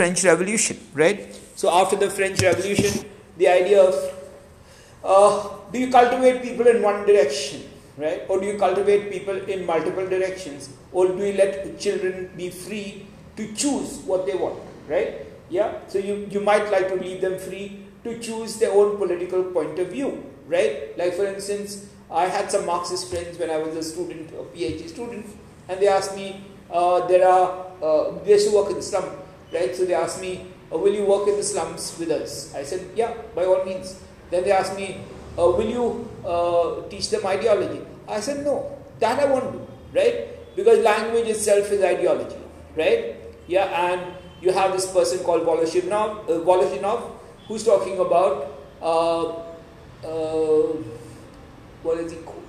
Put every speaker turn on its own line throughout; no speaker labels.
French Revolution, right? So after the French Revolution, the idea of uh, do you cultivate people in one direction, right? Or do you cultivate people in multiple directions? Or do you let children be free to choose what they want, right? Yeah, so you, you might like to leave them free to choose their own political point of view, right? Like, for instance, I had some Marxist friends when I was a student, a PhD student, and they asked me, uh, there are, uh, they used to work in slum, right? So they asked me, uh, will you work in the slums with us? I said, yeah, by all means. Then they asked me, uh, will you uh, teach them ideology? I said, no, that I won't do, right? Because language itself is ideology, right? Yeah, and you have this person called Voloshinov, uh, Voloshinov who's talking about uh, uh, what is he called?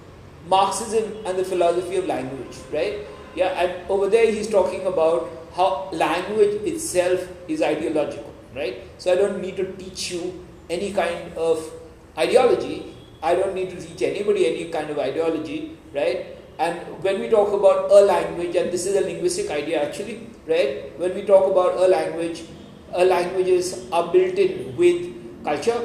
Marxism and the philosophy of language, right? Yeah, and over there he's talking about how language itself is ideological, right? So I don't need to teach you any kind of ideology. I don't need to teach anybody any kind of ideology, right? And when we talk about a language, and this is a linguistic idea actually, right? When we talk about a language, a languages are built in with culture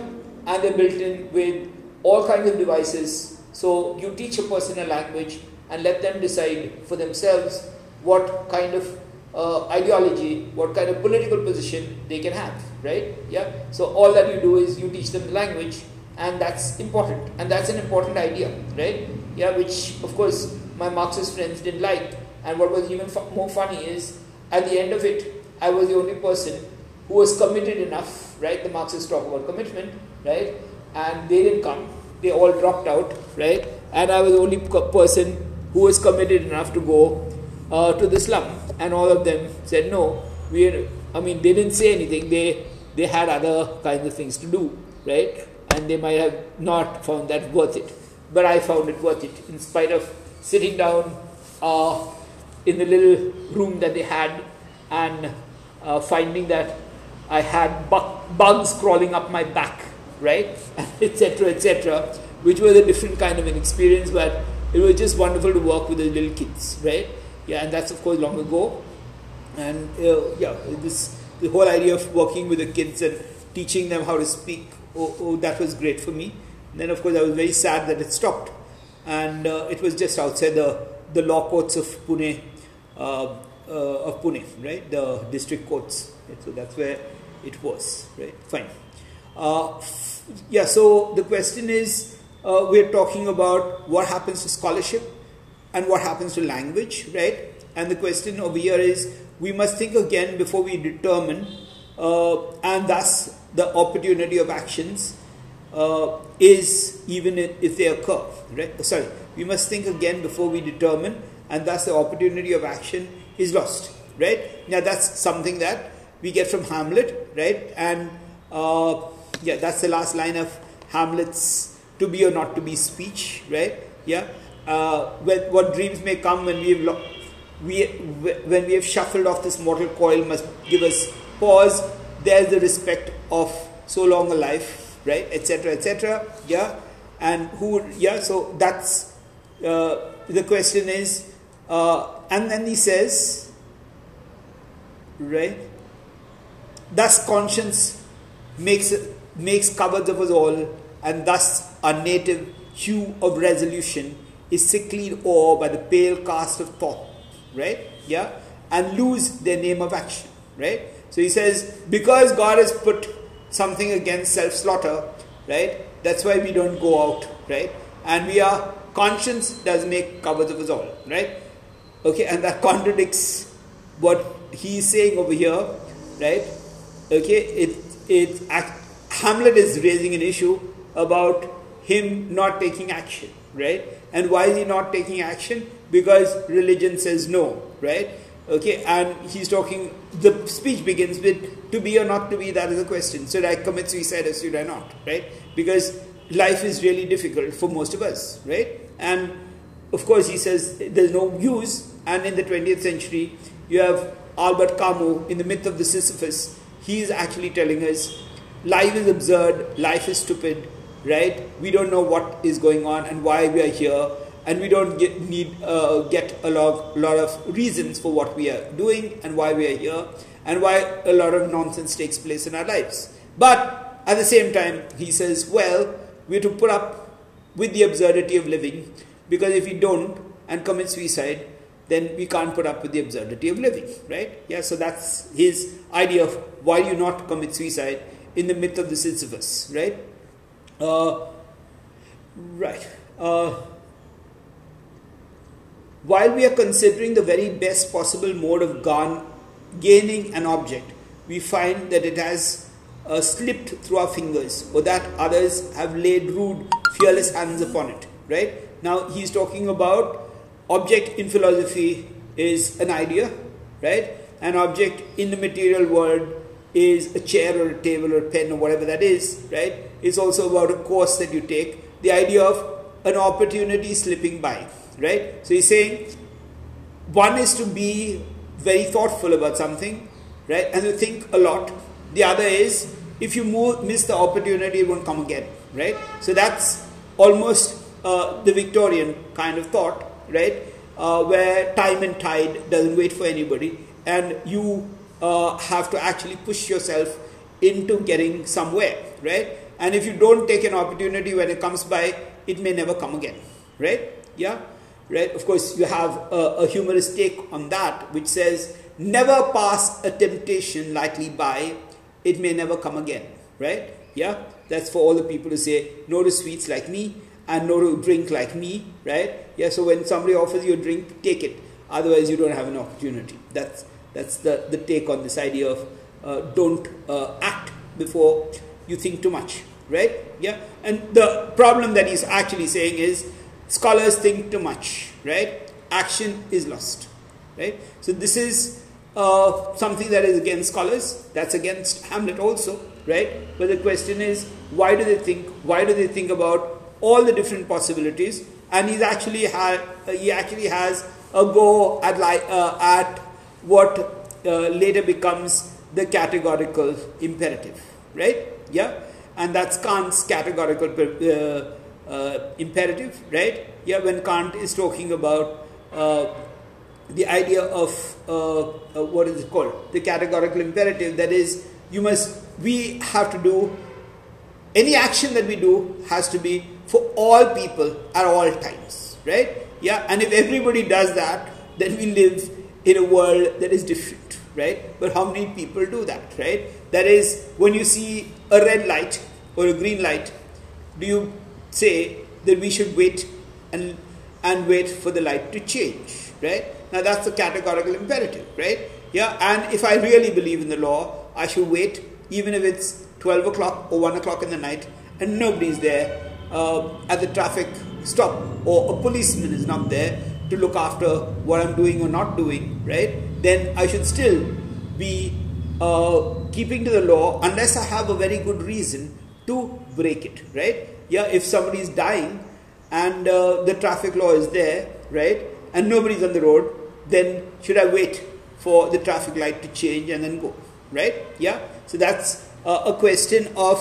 and they're built in with all kinds of devices. So you teach a person a language and let them decide for themselves what kind of uh, ideology, what kind of political position they can have, right? Yeah. So all that you do is you teach them the language, and that's important, and that's an important idea, right? Yeah. Which of course my Marxist friends didn't like. And what was even more funny is, at the end of it, I was the only person who was committed enough, right? The Marxists talk about commitment, right? And they didn't come. They all dropped out, right? And I was the only person who was committed enough to go uh, to the slum. And all of them said, no, we, I mean, they didn't say anything. They, they had other kinds of things to do, right? And they might have not found that worth it. But I found it worth it in spite of sitting down uh, in the little room that they had and uh, finding that I had bugs crawling up my back, right, etc., etc., which was a different kind of an experience, but it was just wonderful to work with the little kids, right? Yeah, and that's of course long ago, and uh, yeah, this the whole idea of working with the kids and teaching them how to speak, oh, oh that was great for me. And then of course I was very sad that it stopped and uh, it was just outside the, the law courts of Pune, uh, uh, of Pune, right? The district courts. Right? So that's where it was, right? Fine. Uh, yeah. So the question is, uh, we're talking about what happens to scholarship and what happens to language, right? And the question over here is, we must think again before we determine, uh, and thus the opportunity of actions uh, is even if they occur. Right? Sorry, we must think again before we determine, and thus the opportunity of action is lost. Right? Now that's something that we get from Hamlet, right? And uh, yeah, that's the last line of Hamlet's "to be or not to be" speech, right? Yeah. Uh, what dreams may come when we've lo- we when we have shuffled off this mortal coil must give us pause. There's the respect of so long a life right, etc., etc. Yeah, and who, yeah, so that's uh, the question is, uh, and then he says, right, thus conscience makes makes covers of us all, and thus our native hue of resolution is sicklied o'er by the pale cast of thought, right? Yeah, and lose their name of action, right? So he says, because God has put something against self slaughter, right? That's why we don't go out, right? And we are, conscience does make covers of us all, right? Okay, and that contradicts what he is saying over here, right? Okay, it, it, Hamlet is raising an issue about him not taking action, right? And why is he not taking action? Because religion says no, right? Okay, and he's talking, the speech begins with to be or not to be, that is the question. Should I commit suicide or should I not, right? Because life is really difficult for most of us, right? And of course, he says there's no use, and in the 20th century, you have Albert Camus in the myth of the Sisyphus. He is actually telling us life is absurd, life is stupid, right? We don't know what is going on and why we are here and we don't get, need uh, get a lot, lot of reasons for what we are doing and why we are here and why a lot of nonsense takes place in our lives. But at the same time, he says, well, we have to put up with the absurdity of living because if we don't and commit suicide, then we can't put up with the absurdity of living, right? Yeah, so that's his idea of why you not commit suicide in the myth of the Sisyphus, right? Uh, right. Uh, while we are considering the very best possible mode of gaining an object, we find that it has uh, slipped through our fingers, or that others have laid rude, fearless hands upon it. Right now, he's talking about object in philosophy is an idea, right? An object in the material world is a chair or a table or a pen or whatever that is, right? It's also about a course that you take. The idea of an opportunity slipping by, right? So he's saying one is to be very thoughtful about something, right, and to think a lot. The other is if you move, miss the opportunity, it won't come again, right? So that's almost uh, the Victorian kind of thought, right, uh, where time and tide doesn't wait for anybody, and you uh, have to actually push yourself into getting somewhere, right? And if you don't take an opportunity when it comes by, it may never come again, right? Yeah, right? Of course, you have a, a humorous take on that, which says, never pass a temptation lightly by, it may never come again, right? Yeah, that's for all the people who say no to sweets like me and no to drink like me, right? Yeah, so when somebody offers you a drink, take it. Otherwise, you don't have an opportunity. That's that's the, the take on this idea of uh, don't uh, act before you think too much right? Yeah, and the problem that he's actually saying is scholars think too much, right? Action is lost, right? So this is uh, something that is against scholars. That's against Hamlet also, right? But the question is, why do they think? Why do they think about all the different possibilities? And he's actually had he actually has a go at uh, at what uh, later becomes the categorical imperative, right? Yeah and that's Kant's categorical uh, uh, imperative, right? Yeah, when Kant is talking about uh, the idea of uh, uh, what is it called? The categorical imperative, that is, you must, we have to do, any action that we do has to be for all people at all times, right? Yeah, and if everybody does that, then we live in a world that is different, right? But how many people do that, right? That is, when you see a red light or a green light, do you say that we should wait and, and wait for the light to change, right? Now that's the categorical imperative, right? Yeah, and if I really believe in the law, I should wait even if it's 12 o'clock or 1 o'clock in the night and nobody's there uh, at the traffic stop or a policeman is not there to look after what I'm doing or not doing, right? Then I should still be uh, keeping to the law unless I have a very good reason to break it, right? Yeah, if somebody is dying and uh, the traffic law is there, right, and nobody's on the road, then should I wait for the traffic light to change and then go, right? Yeah, so that's uh, a question of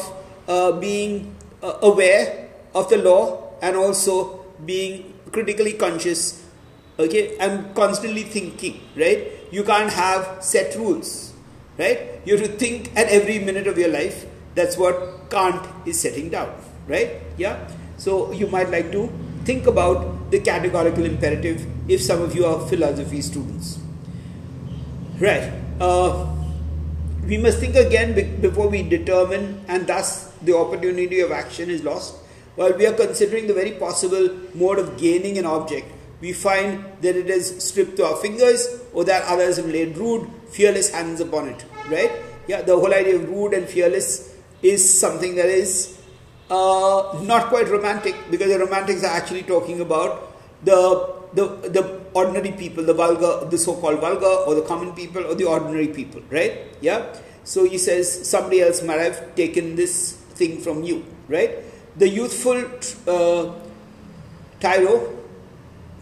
uh, being uh, aware of the law and also being critically conscious, okay, i'm constantly thinking, right? You can't have set rules, right? You have to think at every minute of your life that's what Kant is setting down, right? Yeah. So you might like to think about the categorical imperative if some of you are philosophy students. Right. Uh, we must think again before we determine, and thus the opportunity of action is lost. While we are considering the very possible mode of gaining an object, we find that it is stripped to our fingers or that others have laid rude, fearless hands upon it. Right? Yeah, the whole idea of rude and fearless is something that is uh, not quite romantic because the romantics are actually talking about the, the, the ordinary people, the vulgar, the so-called vulgar or the common people or the ordinary people, right? Yeah. So he says somebody else might have taken this thing from you, right? The youthful uh, Tyro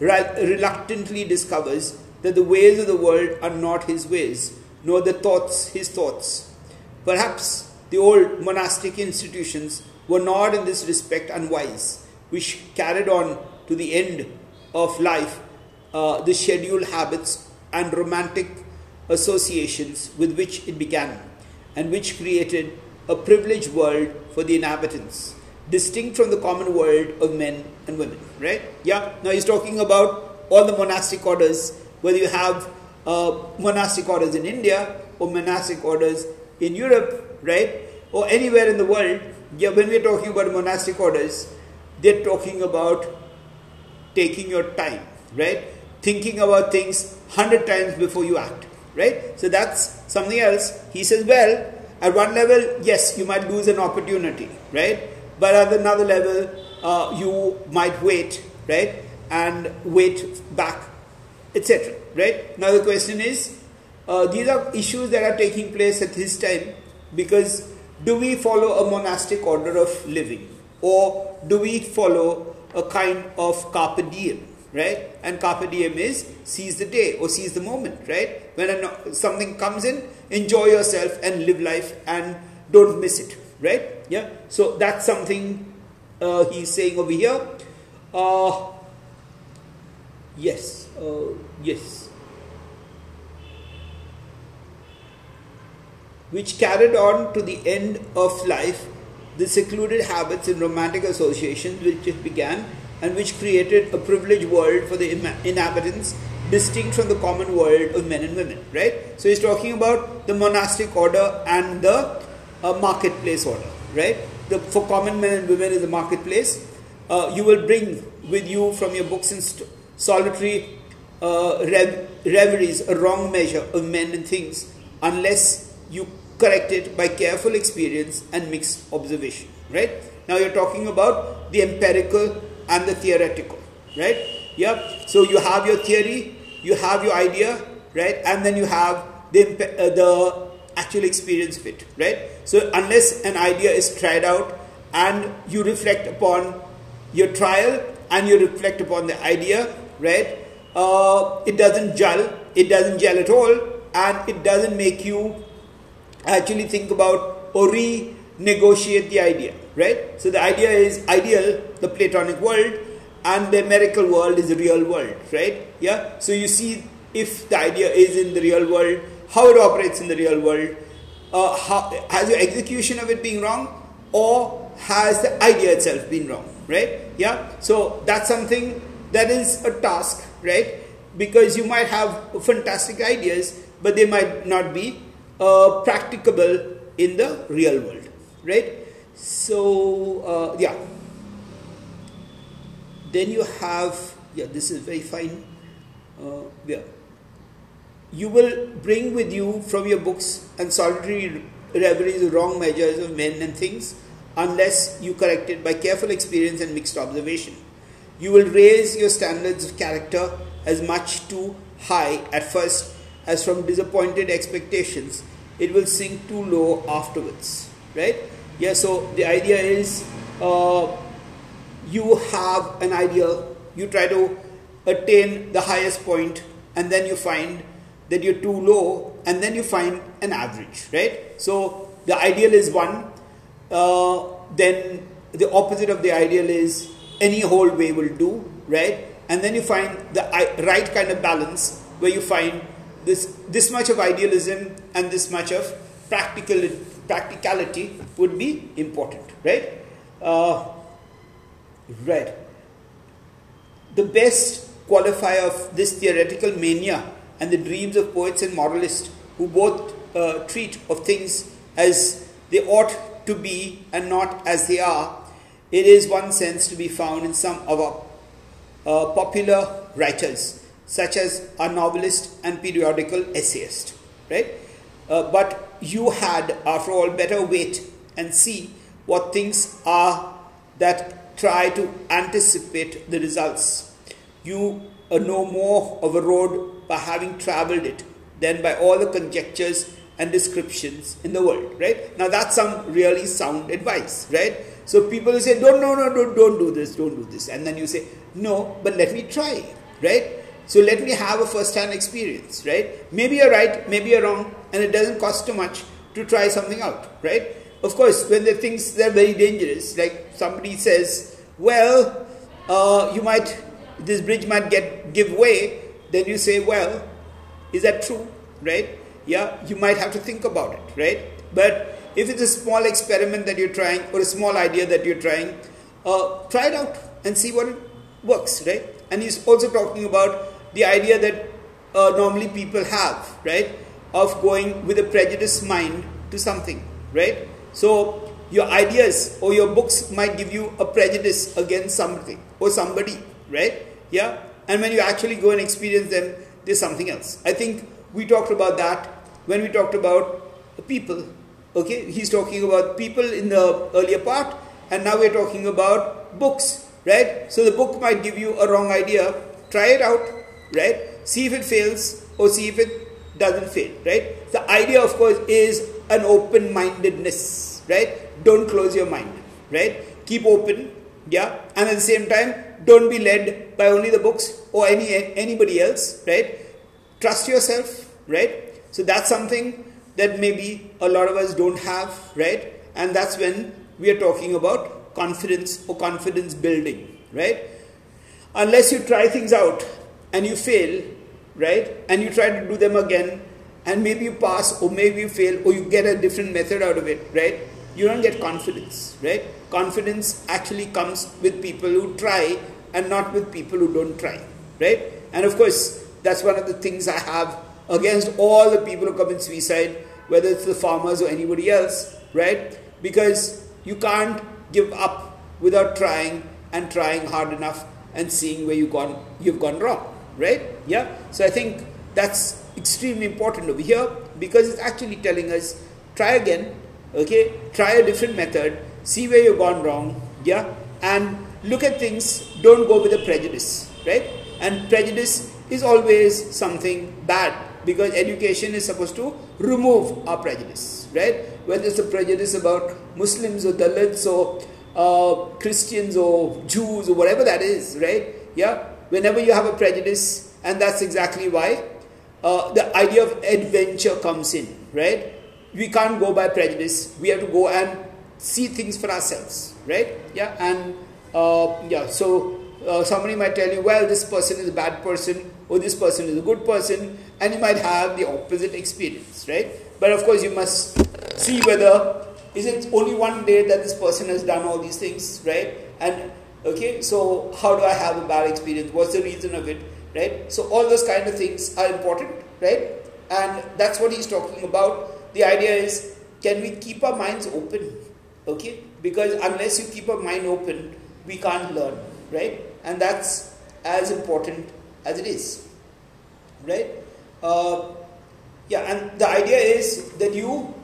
reluctantly discovers that the ways of the world are not his ways, nor the thoughts his thoughts. Perhaps the old monastic institutions were not in this respect unwise, which carried on to the end of life uh, the scheduled habits and romantic associations with which it began, and which created a privileged world for the inhabitants, distinct from the common world of men and women. Right? Yeah. Now he's talking about all the monastic orders, whether you have uh, monastic orders in India or monastic orders in Europe, right, or anywhere in the world. Yeah, when we're talking about monastic orders, they're talking about taking your time, right? Thinking about things hundred times before you act, right? So that's something else. He says, well, at one level, yes, you might lose an opportunity, right? But at another level, uh, you might wait, right? And wait back, etc. Right? Now the question is, uh, these are issues that are taking place at his time because do we follow a monastic order of living or do we follow a kind of carpe diem? right? And carpe diem is seize the day or seize the moment, right? When something comes in, enjoy yourself and live life and don't miss it, right? Yeah. So that's something uh, he's saying over here. Uh, yes. Uh, yes. Which carried on to the end of life the secluded habits and romantic associations which it began and which created a privileged world for the inhabitants distinct from the common world of men and women right so he's talking about the monastic order and the uh, marketplace order right the, for common men and women in the marketplace uh, you will bring with you from your books and st- solitary uh, rev- reveries a wrong measure of men and things unless you correct it by careful experience and mixed observation right now you're talking about the empirical and the theoretical, right? Yeah. So you have your theory, you have your idea, right? And then you have the, uh, the actual experience of it, right? So unless an idea is tried out and you reflect upon your trial and you reflect upon the idea, right? Uh, it doesn't gel, it doesn't gel at all, and it doesn't make you actually think about or renegotiate the idea, right? So the idea is ideal, the Platonic world, and the empirical world is the real world, right? Yeah. So you see if the idea is in the real world, how it operates in the real world, uh, how, has your execution of it been wrong, or has the idea itself been wrong, right? Yeah. So that's something that is a task, right? Because you might have fantastic ideas, but they might not be uh, practicable in the real world, right? So, uh, yeah. Then you have, yeah, this is very fine. Uh, yeah. You will bring with you from your books and solitary reveries wrong measures of men and things unless you correct it by careful experience and mixed observation. You will raise your standards of character as much too high at first as from disappointed expectations. It will sink too low afterwards. Right? Yeah, so the idea is uh, you have an ideal, you try to attain the highest point, and then you find that you're too low, and then you find an average, right? So the ideal is one, uh, then the opposite of the ideal is any whole way will do, right? And then you find the right kind of balance where you find this this much of idealism and this much of practical practicality would be important, right? Uh, right. The best qualifier of this theoretical mania and the dreams of poets and moralists who both uh, treat of things as they ought to be and not as they are, it is one sense to be found in some of our uh, popular writers, such as a novelist and periodical essayist, right? Uh, but you had, after all, better wait and see what things are that try to anticipate the results. You uh, know more of a road by having traveled it than by all the conjectures and descriptions in the world, right? Now that's some really sound advice, right? So people say, don't, no, no, don't, don't do this, don't do this. And then you say, no, but let me try, right? So let me have a first hand experience, right? Maybe you're right, maybe you're wrong, and it doesn't cost too much to try something out, right? Of course, when the things they're very dangerous, like somebody says, well, uh, you might, this bridge might get give way, then you say, well, is that true, right? Yeah, you might have to think about it, right? But if it's a small experiment that you're trying or a small idea that you're trying, uh, try it out and see what works, right? And he's also talking about the idea that uh, normally people have, right, of going with a prejudiced mind to something, right? So your ideas or your books might give you a prejudice against something or somebody, right? Yeah, and when you actually go and experience them, there's something else. I think we talked about that when we talked about people. Okay, he's talking about people in the earlier part, and now we're talking about books, right? So the book might give you a wrong idea. Try it out, right? See if it fails or see if it doesn't fail, right? The idea, of course, is an open mindedness, right? Don't close your mind, right? Keep open, yeah, and at the same time, don't be led by only the books or any anybody else, right? Trust yourself, right? So that's something that maybe a lot of us don't have, right? And that's when we are talking about confidence or confidence building, right? Unless you try things out and you fail, right? And you try to do them again and maybe you pass or maybe you fail or you get a different method out of it, right? You don't get confidence, right? Confidence actually comes with people who try and not with people who don't try, right? And of course, that's one of the things I have against all the people who commit suicide, whether it's the farmers or anybody else, right? Because you can't give up without trying and trying hard enough and seeing where you've gone, you've gone wrong, right? Yeah. So I think that's extremely important over here because it's actually telling us try again, okay? Try a different method, see where you've gone wrong, yeah, and look at things, don't go with a prejudice, right? And prejudice is always something bad because education is supposed to remove our prejudice, right? Whether it's a prejudice about Muslims or Dalits or uh, Christians or Jews or whatever that is, right? Yeah, whenever you have a prejudice, and that's exactly why uh, the idea of adventure comes in, right? We can't go by prejudice. We have to go and see things for ourselves, right? Yeah, and uh, yeah, so uh, somebody might tell you, well, this person is a bad person or this person is a good person, and you might have the opposite experience, right? But of course, you must see whether is it only one day that this person has done all these things, right? And okay, so how do I have a bad experience? What's the reason of it, right? So all those kind of things are important, right? And that's what he's talking about. The idea is, can we keep our minds open? Okay, because unless you keep our mind open, we can't learn, right? And that's as important as it is, right? Uh, yeah, and the idea is that you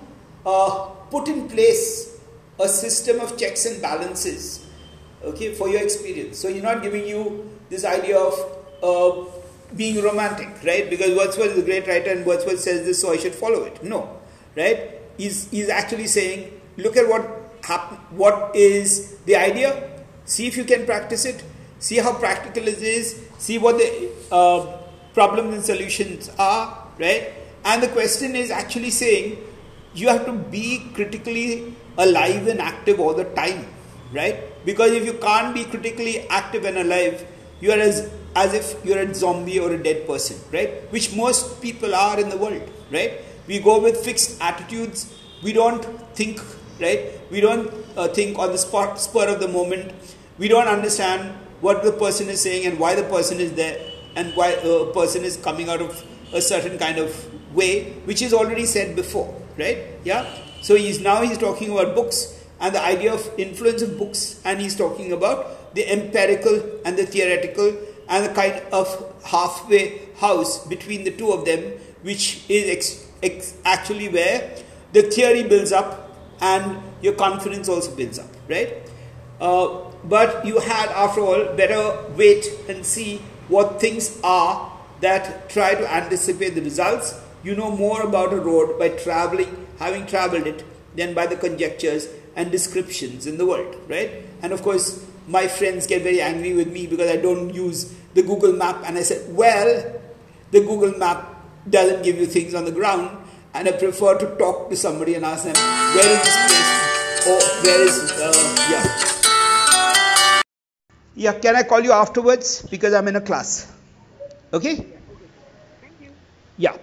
uh, put in place a system of checks and balances, okay, for your experience. So you're not giving you this idea of uh, being romantic, right? Because Wordsworth is a great writer and Wordsworth says this, so I should follow it. No, right? He's, he's actually saying, look at what what is the idea, see if you can practice it, see how practical it is, see what the uh, problems and solutions are, right? And the question is actually saying you have to be critically alive and active all the time, right? Because if you can't be critically active and alive, you are as as if you're a zombie or a dead person, right? Which most people are in the world, right? We go with fixed attitudes. We don't think, right? We don't uh, think on the spot, spur of the moment. We don't understand what the person is saying and why the person is there and why a person is coming out of a certain kind of way, which is already said before, right? Yeah. So he's now he's talking about books and the idea of influence of books, and he's talking about the empirical and the theoretical and the kind of halfway house between the two of them, which is ex- ex- actually where the theory builds up and your confidence also builds up, right? Uh, but you had, after all, better wait and see what things are that try to anticipate the results. You know more about a road by traveling, having traveled it, than by the conjectures and descriptions in the world, right? And of course, my friends get very angry with me because I don't use the Google map. And I said, well, the Google map doesn't give you things on the ground. And I prefer to talk to somebody and ask them, where is this place? Or where is, uh, yeah. Yeah, can I call you afterwards? Because I'm in a class. Okay?
Thank you.
Yeah.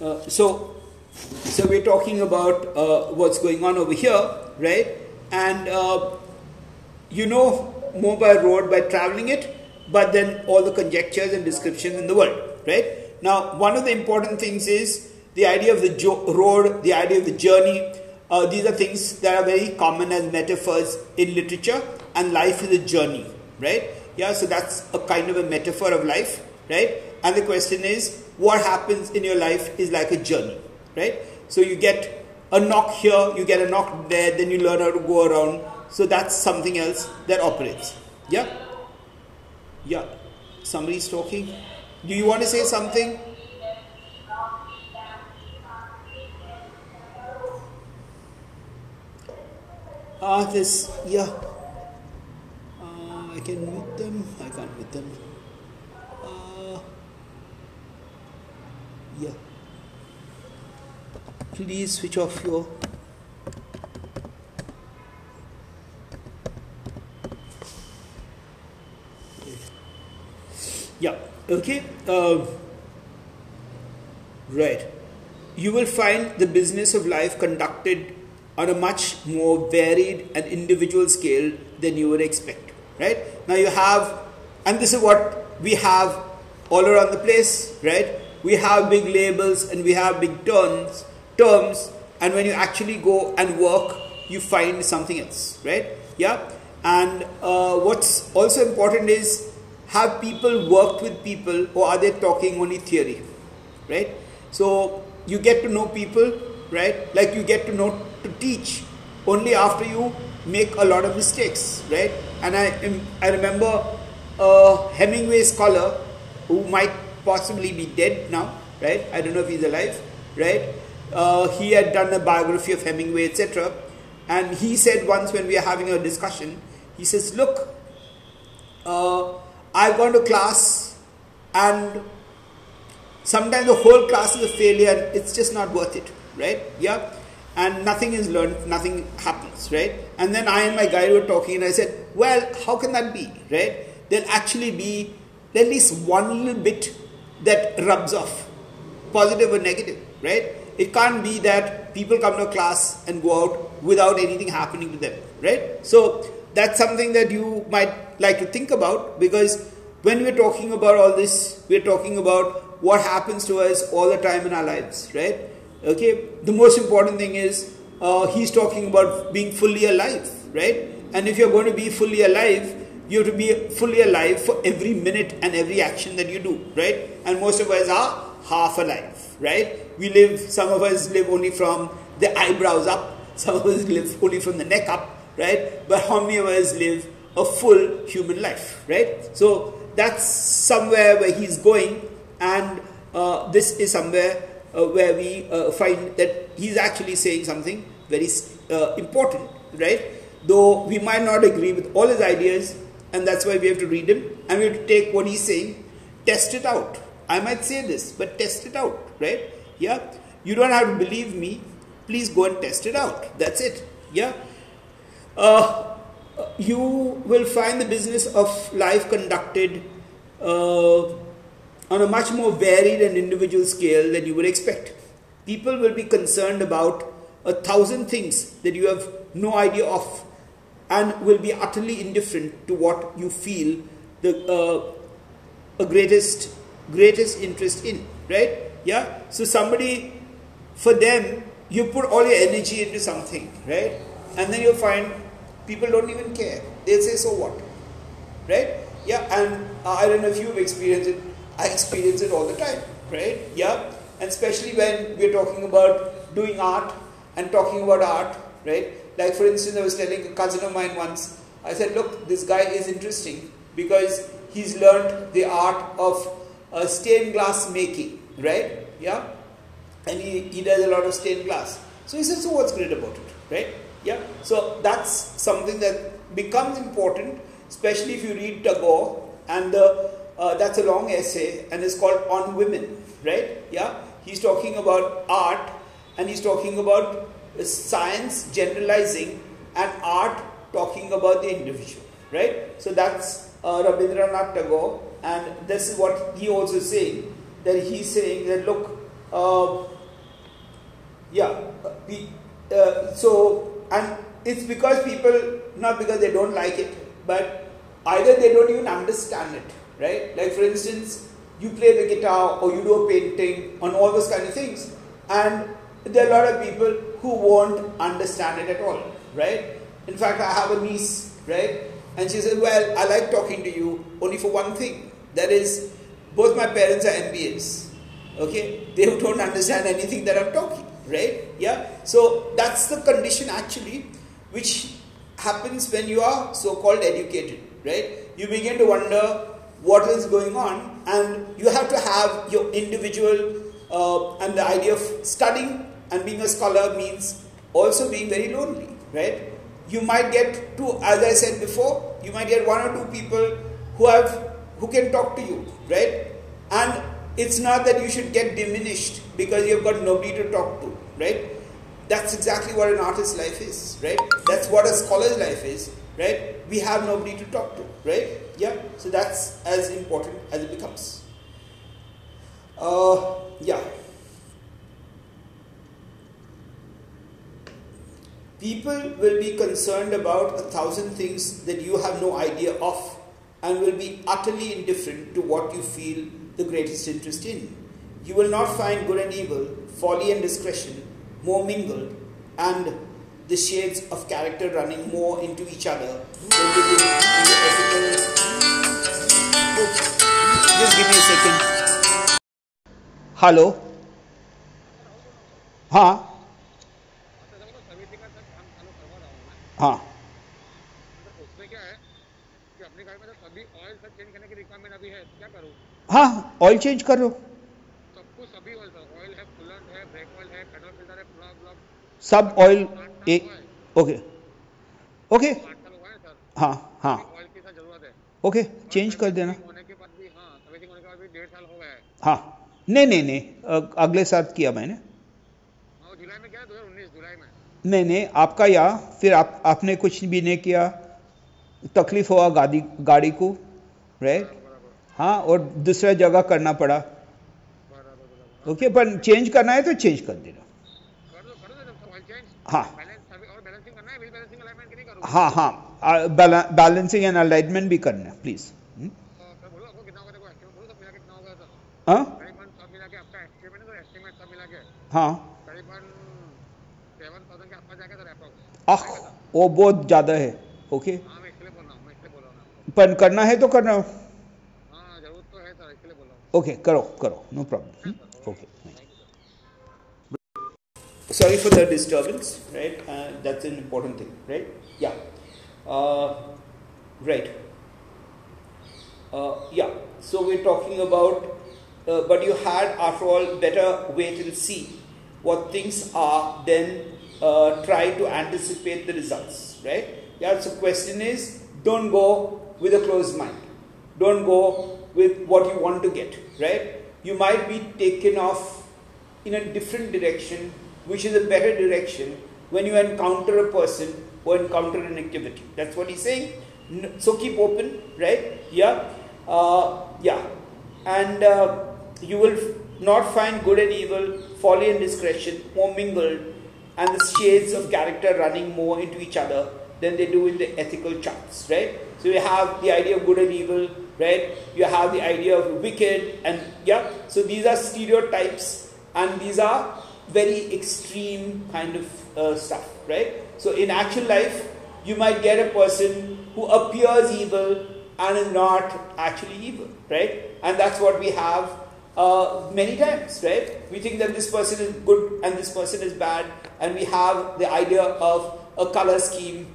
uh, so, so we're talking about uh, what's going on over here, right? And uh, you know more by road by traveling it, but then all the conjectures and descriptions in the world, right? Now, one of the important things is the idea of the jo- road, the idea of the journey. Uh, these are things that are very common as metaphors in literature, and life is a journey, right? Yeah, so that's a kind of a metaphor of life, right? And the question is, what happens in your life is like a journey, right? So you get a knock here, you get a knock there, then you learn how to go around. So that's something else that operates. Yeah? Yeah. Somebody's talking. Do you want to say something? Ah, yeah. Uh, I can meet them. I can't mute them. Uh, yeah. Please switch off your. Yeah, okay. Uh, right. You will find the business of life conducted on a much more varied and individual scale than you would expect. Right? Now you have, and this is what we have all around the place, right? We have big labels and we have big terms, terms, and when you actually go and work, you find something else, right? Yeah. And uh, what's also important is have people worked with people or are they talking only theory, right? So you get to know people, right? Like you get to know to teach only after you make a lot of mistakes, right? And I, I remember a Hemingway scholar who might possibly be dead now, right? I don't know if he's alive, right? Uh, he had done a biography of Hemingway, etc. And he said once when we are having a discussion, he says, Look, uh, I've gone to class and sometimes the whole class is a failure it's just not worth it, right? Yeah and nothing is learned, nothing happens, right? And then I and my guide were talking, and I said, Well, how can that be, right? There'll actually be at least one little bit that rubs off, positive or negative, right? It can't be that people come to class and go out without anything happening to them, right? So that's something that you might like to think about because when we're talking about all this, we're talking about what happens to us all the time in our lives, right? Okay, the most important thing is uh, he's talking about being fully alive, right? And if you're going to be fully alive, you have to be fully alive for every minute and every action that you do, right? And most of us are half alive, right? We live, some of us live only from the eyebrows up, some of us live only from the neck up, right? But how many of us live a full human life, right? So that's somewhere where he's going, and uh, this is somewhere uh, where we uh, find that he's actually saying something very uh, important, right? Though we might not agree with all his ideas, and that's why we have to read him and we have to take what he's saying, test it out. I might say this, but test it out, right? Yeah, you don't have to believe me. Please go and test it out. That's it. Yeah. Uh, you will find the business of life conducted uh, on a much more varied and individual scale than you would expect. People will be concerned about a thousand things that you have no idea of and will be utterly indifferent to what you feel the uh, greatest greatest interest in right? Yeah? So somebody for them you put all your energy into something right? And then you'll find people don't even care. They'll say so what? Right? Yeah and uh, i don't know if you've experienced it I experience it all the time, right? Yeah, and especially when we're talking about doing art and talking about art, right? Like for instance, I was telling a cousin of mine once. I said, look, this guy is interesting because he's learned the art of uh, stained glass making, right? Yeah, and he, he does a lot of stained glass. So he said, so what's great about it, right? Yeah, so that's something that becomes important, especially if you read Tagore and the uh, that's a long essay and it's called On Women, right? Yeah, he's talking about art and he's talking about science generalizing and art talking about the individual, right? So that's uh, Rabindranath Tagore, and this is what he also saying that he's saying that look, uh, yeah. Uh, so, and it's because people, not because they don't like it, but either they don't even understand it, right? Like, for instance, you play the guitar or you do a painting on all those kind of things, and there are a lot of people who won't understand it at all, right? In fact, I have a niece, right? And she said, Well, I like talking to you only for one thing. That is, both my parents are MBAs. Okay? They don't understand anything that I'm talking, right? Yeah? So that's the condition actually which happens when you are so called educated, right? You begin to wonder what is going on, and you have to have your individual uh, and the idea of studying and being a scholar means also being very lonely, right? You might get two, as I said before, you might get one or two people who have who can talk to you, right? And it's not that you should get diminished because you've got nobody to talk to, right? That's exactly what an artist's life is, right? That's what a scholar's life is, right? We have nobody to talk to, right? Yeah, so that's as important as it becomes. Uh, yeah. People will be concerned about a thousand things that you have no idea of and will be utterly indifferent to what you feel the greatest interest in. You will not find good and evil, folly and discretion more mingled, and the shades of character running more into each other than the ethical. Hello. हाँ हाँ हाँ oil change कर। लो सब oil okay okay हाँ हाँ okay change कर देना। हाँ नहीं नहीं नहीं अगले साल किया मैंने। जुलाई में क्या जुलाई में। नहीं नहीं आपका या फिर आप आपने कुछ भी नहीं किया तकलीफ़ हुआ गाड़ी गाड़ी को राइट हाँ और दूसरा जगह करना पड़ा। ओके पर चेंज करना है तो चेंज कर देना। हाँ। हाँ हाँ। बैलेंसिंग एंड अलाइनमेंट भी करना है प्लीज़ हाँ हाँ आह वो बहुत ज़्यादा है ओके पर करना है तो करना ओके करो करो no problem okay sorry for the disturbance right uh, that's an important thing right yeah uh, right. Uh, yeah. So we're talking about uh, but you had after all better wait and see what things are then uh, try to anticipate the results right? Yeah so question is don't go with a closed mind. Don't go with what you want to get, right? You might be taken off in a different direction, which is a better direction when you encounter a person or encounter an activity. That's what he's saying. So keep open, right? Yeah, uh, yeah, and uh, you will not find good and evil, folly and discretion more mingled, and the shades of character running more into each other than they do in the ethical charts, right? So you have the idea of good and evil, right? You have the idea of wicked, and yeah. So these are stereotypes, and these are very extreme kind of uh, stuff, right? So in actual life, you might get a person who appears evil and is not actually evil, right? And that's what we have uh, many times, right? We think that this person is good and this person is bad, and we have the idea of a color scheme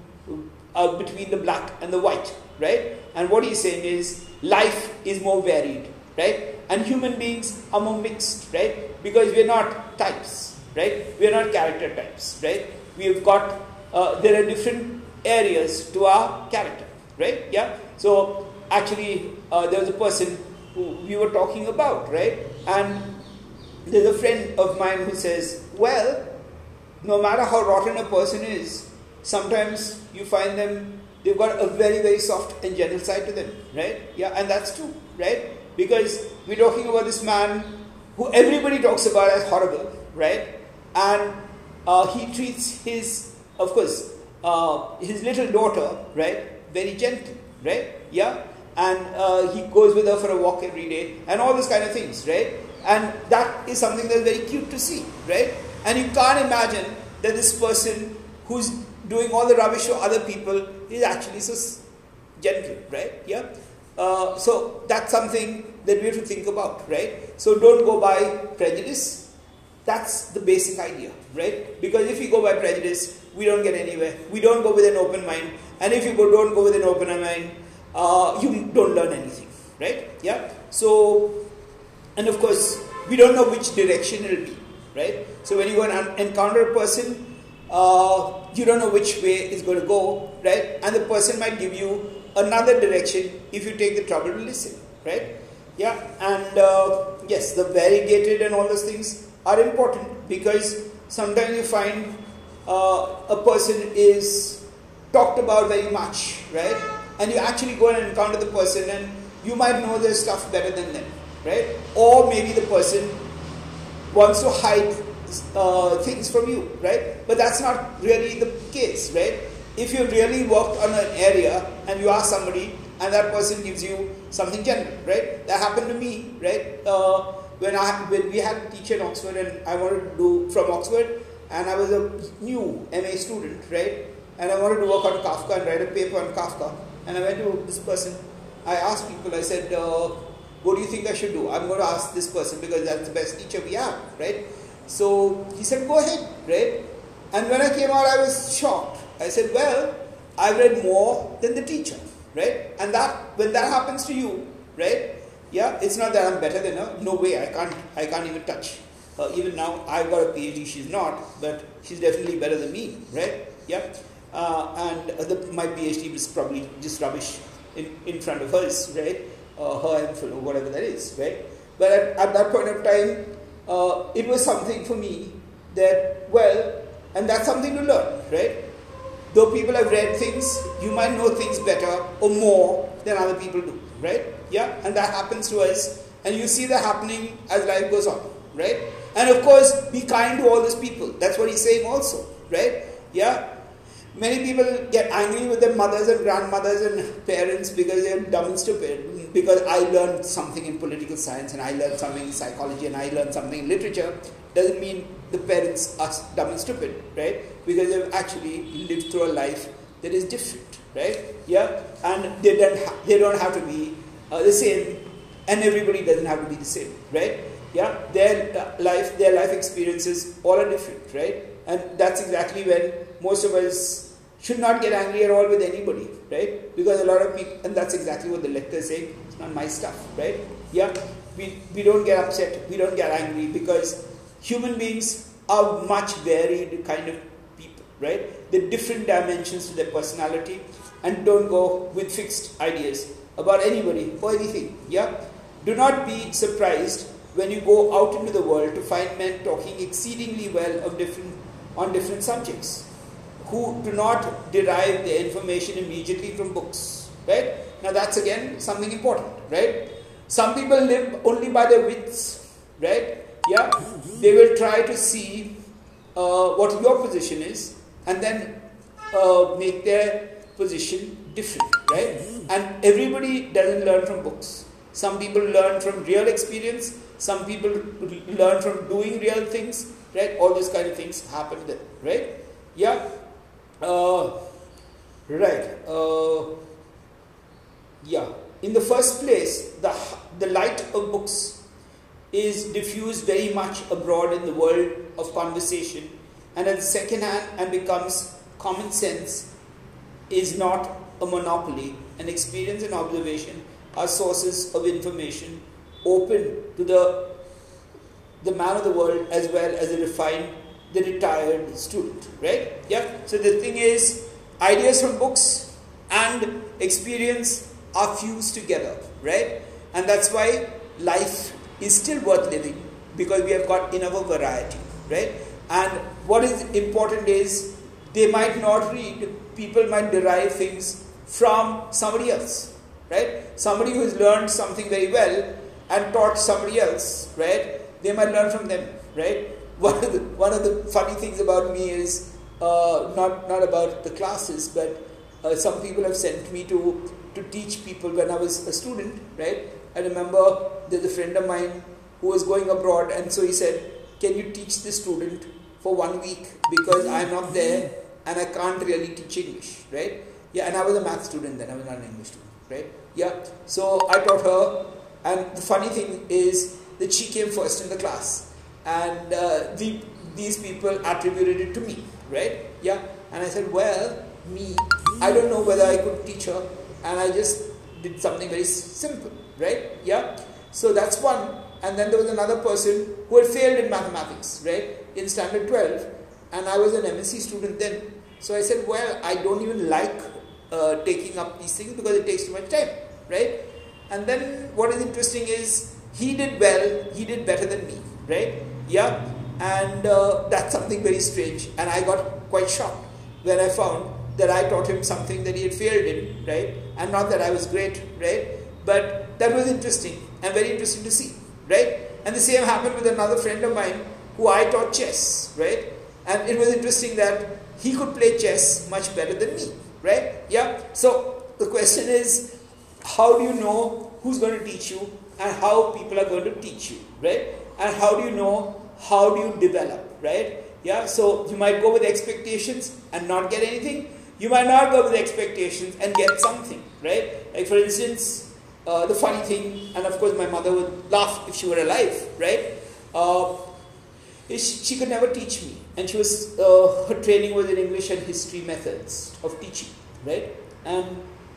uh, between the black and the white, right? And what he's saying is life is more varied, right? And human beings are more mixed, right? Because we're not types, right? We're not character types, right? We've got, uh, there are different areas to our character, right? Yeah? So actually, uh, there was a person who we were talking about, right? And there's a friend of mine who says, well, no matter how rotten a person is, sometimes you find them they've got a very, very soft and gentle side to them, right? Yeah, and that's true, right? Because we're talking about this man who everybody talks about as horrible, right? and uh, he treats his, of course, uh, his little daughter, right, very gentle, right? Yeah, and uh, he goes with her for a walk every day, and all those kind of things, right? And that is something that's very cute to see, right? And you can't imagine that this person who's doing all the rubbish to other people is actually so gentle, right? Yeah. Uh, so that's something that we have to think about, right? So don't go by prejudice. That's the basic idea, right? Because if you go by prejudice, we don't get anywhere. We don't go with an open mind. And if you go, don't go with an open mind, uh, you don't learn anything, right? Yeah. So, and of course, we don't know which direction it'll be, right? So when you go and encounter a person, uh, you don't know which way it's going to go, right? And the person might give you another direction if you take the trouble to listen, right? Yeah, and uh, yes, the variegated and all those things are important because sometimes you find uh, a person is talked about very much, right? And you actually go and encounter the person and you might know their stuff better than them, right? Or maybe the person wants to hide uh, things from you, right? But that's not really the case, right? If you really worked on an area and you ask somebody and that person gives you something general, right? That happened to me, right? Uh, when I when we had a teacher in Oxford and I wanted to do from Oxford and I was a new MA student, right? And I wanted to work on Kafka and write a paper on Kafka. And I went to this person. I asked people. I said, uh, "What do you think I should do?" I'm going to ask this person because that's the best teacher we have, right? So he said, "Go ahead," right? And when I came out, I was shocked. I said, "Well, I read more than the teacher." right? And that when that happens to you, right? Yeah, it's not that I'm better than her. No way, I can't. I can't even touch. even now, I've got a PhD. She's not, but she's definitely better than me, right? Yeah. Uh, and the, my PhD was probably just rubbish in, in front of hers, right? Uh, her and or whatever that is, right? But at, at that point of time, uh, it was something for me that, well, and that's something to learn, right? though people have read things, you might know things better or more than other people do, right? Yeah, and that happens to us, and you see that happening as life goes on, right? And of course, be kind to all these people. That's what he's saying also, right? Yeah. Many people get angry with their mothers and grandmothers and parents because they're dumb and stupid. Because I learned something in political science and I learned something in psychology and I learned something in literature doesn't mean the parents are dumb and stupid, right? Because they've actually lived through a life that is different, right? Yeah, and they don't ha- they don't have to be uh, the same, and everybody doesn't have to be the same, right? Yeah, their uh, life, their life experiences all are different, right? And that's exactly when most of us should not get angry at all with anybody, right? Because a lot of people, and that's exactly what the lecturer is saying. It's not my stuff, right? Yeah, we we don't get upset, we don't get angry because human beings are much varied kind of right? They're different dimensions to their personality and don't go with fixed ideas about anybody or anything. Yeah? Do not be surprised when you go out into the world to find men talking exceedingly well of different on different subjects who do not derive their information immediately from books. Right? Now that's again something important, right? Some people live only by their wits, right? yeah, they will try to see uh, what your position is and then uh, make their position different, right? And everybody doesn't learn from books. Some people learn from real experience, some people learn from doing real things, right? All these kind of things happen there, right? Yeah. Uh, right. Uh, yeah. In the first place, the, the light of books is diffused very much abroad in the world of conversation and at second hand and becomes common sense is not a monopoly. And experience and observation are sources of information open to the the man of the world as well as the refined the retired student right? Yeah. So the thing is ideas from books and experience are fused together right? And that's why life is still worth living because we have got enough of variety, right? And what is important is they might not read, people might derive things from somebody else, right? Somebody who has learned something very well and taught somebody else, right? They might learn from them, right? one of the, one of the funny things about me is uh, not, not about the classes, but uh, some people have sent me to, to teach people when I was a student, right? I remember there's a friend of mine who was going abroad, and so he said, Can you teach this student for one week because I'm not there and I can't really teach English, right? Yeah, and I was a math student then, I was not an English student, right? Yeah, so I taught her, and the funny thing is that she came first in the class, and uh, the, these people attributed it to me, right? Yeah, and I said, Well, me, I don't know whether I could teach her, and I just did something very simple, right? Yeah, so that's one. And then there was another person who had failed in mathematics, right, in standard 12, and I was an MSc student then. So I said, Well, I don't even like uh, taking up these things because it takes too much time, right? And then what is interesting is he did well, he did better than me, right? Yeah, and uh, that's something very strange. And I got quite shocked when I found that I taught him something that he had failed in, right? And not that I was great, right? But that was interesting and very interesting to see, right? And the same happened with another friend of mine who I taught chess, right? And it was interesting that he could play chess much better than me, right? Yeah. So the question is, how do you know who's going to teach you and how people are going to teach you, right? And how do you know how do you develop, right? Yeah. So you might go with expectations and not get anything. You might not go with expectations and get something, right? Like for instance, uh, the funny thing, and of course my mother would laugh if she were alive, right? Uh, is she could never teach me, and she was uh, her training was in English and history methods of teaching, right? And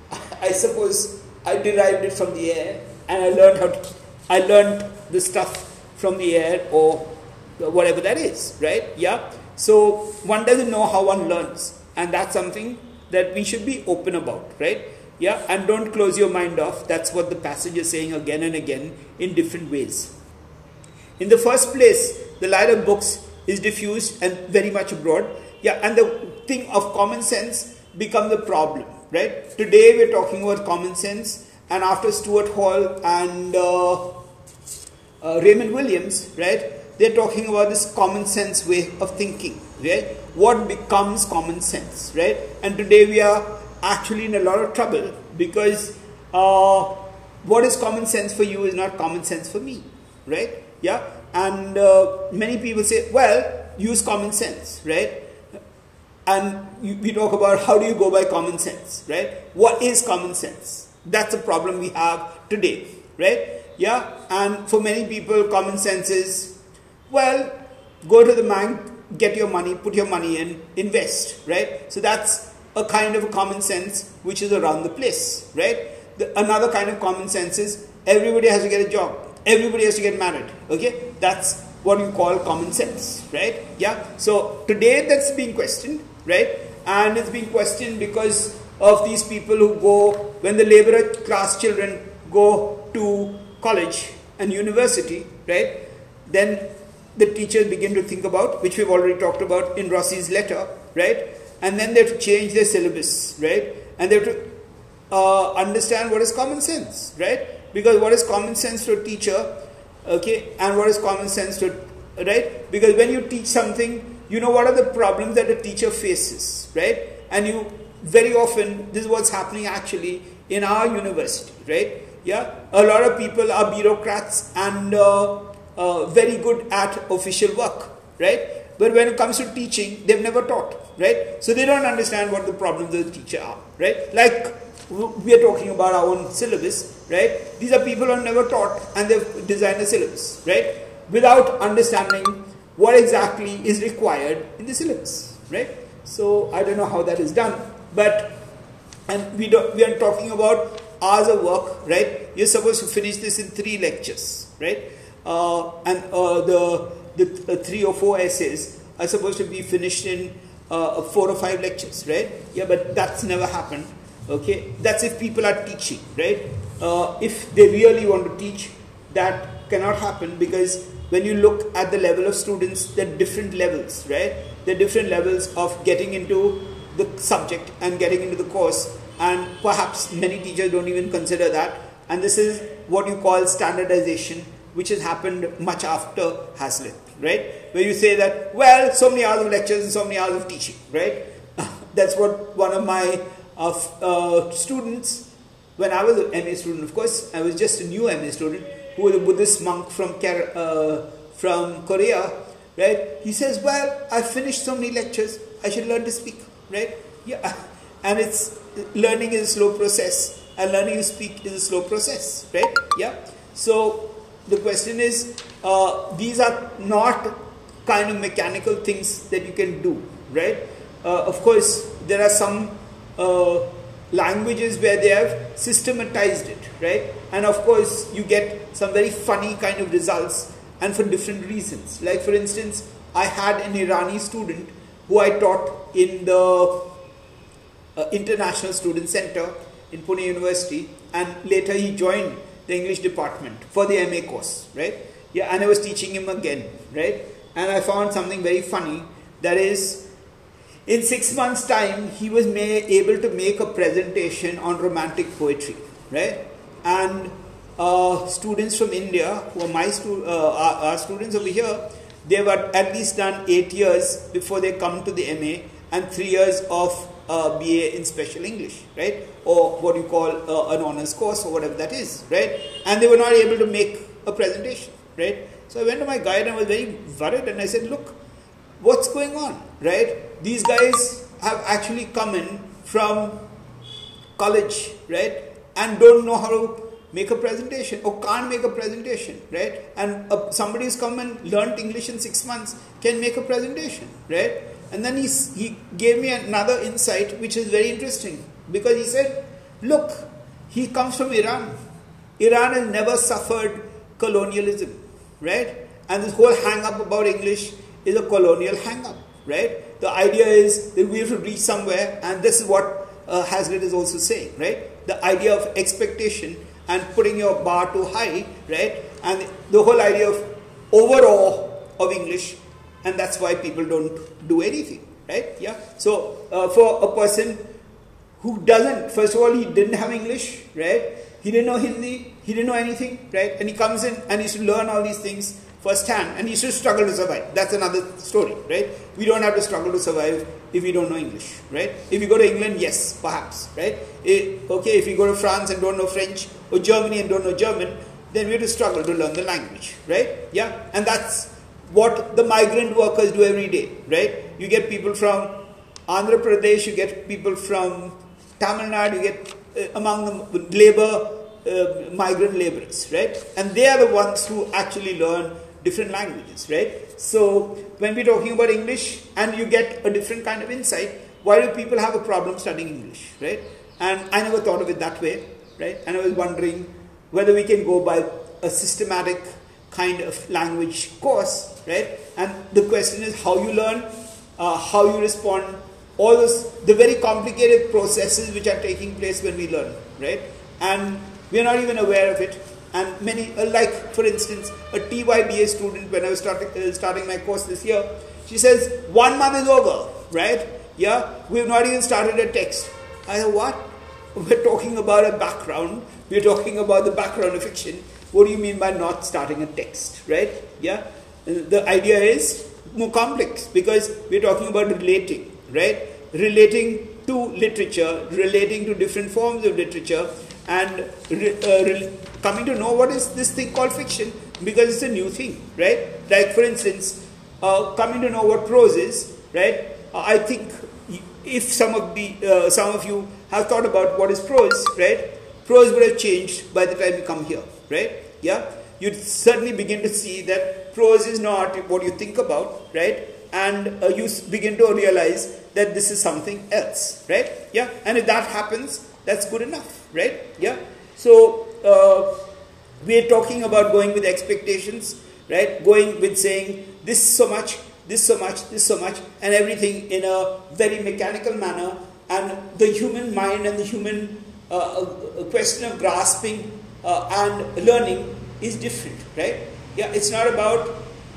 I suppose I derived it from the air, and I learned how to, I learned the stuff from the air or whatever that is, right? Yeah. So one doesn't know how one learns, and that's something that we should be open about, right? Yeah, and don't close your mind off. That's what the passage is saying again and again in different ways. In the first place, the light of books is diffused and very much abroad. Yeah, and the thing of common sense become the problem, right? Today we're talking about common sense, and after Stuart Hall and uh, uh, Raymond Williams, right? They're talking about this common sense way of thinking, right? What becomes common sense, right? And today we are actually in a lot of trouble because uh, what is common sense for you is not common sense for me, right? Yeah, and uh, many people say, well, use common sense, right? And we talk about how do you go by common sense, right? What is common sense? That's a problem we have today, right? Yeah, and for many people, common sense is, well, go to the bank, get your money, put your money in, invest, right? So that's a kind of a common sense which is around the place, right? The, another kind of common sense is everybody has to get a job, everybody has to get married, okay? That's what you call common sense, right? Yeah. So today that's being questioned, right? And it's being questioned because of these people who go when the laborer class children go to college and university, right? Then the teachers begin to think about, which we've already talked about in Rossi's letter, right? And then they have to change their syllabus, right? And they have to uh, understand what is common sense, right? Because what is common sense to a teacher, okay, and what is common sense to, right? Because when you teach something, you know what are the problems that a teacher faces, right? And you very often, this is what's happening actually in our university, right? Yeah, a lot of people are bureaucrats and uh, uh, very good at official work, right? But when it comes to teaching, they've never taught, right? So they don't understand what the problems of the teacher are, right? Like we are talking about our own syllabus, right? These are people who have never taught and they've designed a syllabus, right? Without understanding what exactly is required in the syllabus, right? So I don't know how that is done, but and we don't, we are talking about hours of work, right? You're supposed to finish this in three lectures, right? Uh, and uh, the the uh, three or four essays are supposed to be finished in uh, four or five lectures, right? Yeah, but that's never happened. Okay, that's if people are teaching, right? Uh, if they really want to teach, that cannot happen because when you look at the level of students, there are different levels, right? There are different levels of getting into the subject and getting into the course, and perhaps many teachers don't even consider that. And this is what you call standardization which has happened much after Hazlitt, right? Where you say that, well, so many hours of lectures and so many hours of teaching, right? That's what one of my uh, students, when I was an MA student, of course, I was just a new MA student, who was a Buddhist monk from, uh, from Korea, right? He says, well, I finished so many lectures, I should learn to speak, right? Yeah, and it's learning is a slow process, and learning to speak is a slow process, right? Yeah. So the question is, uh, these are not kind of mechanical things that you can do, right? Uh, of course, there are some uh, languages where they have systematized it, right? And of course, you get some very funny kind of results, and for different reasons. Like for instance, I had an Irani student who I taught in the uh, International Student Center in Pune University, and later he joined the English department for the MA course, right? Yeah, and I was teaching him again, right? And I found something very funny that is, in six months' time, he was able to make a presentation on romantic poetry, right? And uh, students from India, who are my stu- uh, our, our students over here, they were at least done eight years before they come to the MA and three years of uh, BA in special English, right? Or what you call uh, an honors course or whatever that is, right? And they were not able to make a presentation, right? So I went to my guide and I was very worried and I said, look, what's going on, right? These guys have actually come in from college, right? And don't know how to make a presentation or can't make a presentation, right? And uh, somebody who's come and learned English in six months can make a presentation, right? And then he, he gave me another insight which is very interesting because he said, Look, he comes from Iran. Iran has never suffered colonialism, right? And this whole hang up about English is a colonial hang up, right? The idea is that we have to reach somewhere, and this is what uh, Hazlitt is also saying, right? The idea of expectation and putting your bar too high, right? And the whole idea of overall of English and that's why people don't do anything right? Yeah. So uh, for a person who doesn't first of all he didn't have english right? He didn't know hindi he didn't know anything right? And he comes in and he should learn all these things firsthand and he should struggle to survive. That's another story right? We don't have to struggle to survive if we don't know english right? If you go to england yes perhaps right? It, okay if you go to france and don't know french or germany and don't know german then we have to struggle to learn the language right? Yeah. And that's what the migrant workers do every day, right? You get people from Andhra Pradesh, you get people from Tamil Nadu, you get uh, among the labor, uh, migrant laborers, right? And they are the ones who actually learn different languages, right? So when we're talking about English and you get a different kind of insight, why do people have a problem studying English, right? And I never thought of it that way, right? And I was wondering whether we can go by a systematic kind of language course, right? And the question is how you learn, uh, how you respond, all those, the very complicated processes which are taking place when we learn, right? And we are not even aware of it. And many, uh, like for instance, a TYBA student, when I was starting, uh, starting my course this year, she says, one month is over, right? Yeah, we have not even started a text. I said, what? We're talking about a background, we're talking about the background of fiction what do you mean by not starting a text, right? Yeah? The idea is more complex because we're talking about relating, right? Relating to literature, relating to different forms of literature, and uh, coming to know what is this thing called fiction because it's a new thing, right? Like, for instance, uh, coming to know what prose is, right? Uh, I think if some of the uh, some of you have thought about what is prose, right? Prose would have changed by the time you come here right? Yeah, you suddenly begin to see that prose is not what you think about, right? And uh, you begin to realize that this is something else, right? Yeah, and if that happens, that's good enough, right? Yeah. So uh, we're talking about going with expectations, right? Going with saying this so much, this so much, this so much, and everything in a very mechanical manner. And the human mind and the human uh, question of grasping uh, and learning is different, right? Yeah, it's not about, uh,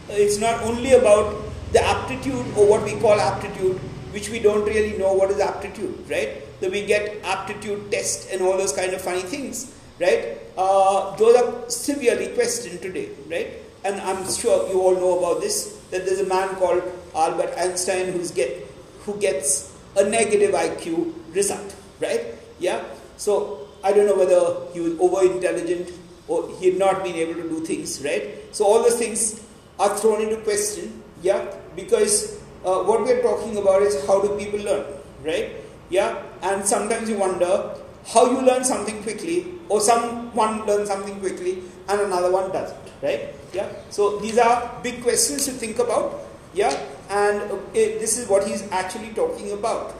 it's not only about the aptitude or what we call aptitude, which we don't really know what is aptitude, right? That we get aptitude test and all those kind of funny things. right? Uh, those are severely questioned today, right? And I'm sure you all know about this, that there's a man called Albert Einstein who's get, who gets a negative IQ result, right? Yeah? So I don't know whether he was over intelligent or he had not been able to do things, right? So all those things are thrown into question, yeah, because uh, what we are talking about is how do people learn, right? Yeah, and sometimes you wonder how you learn something quickly, or someone learns something quickly and another one doesn't, right? Yeah, so these are big questions to think about, yeah, and uh, this is what he's actually talking about.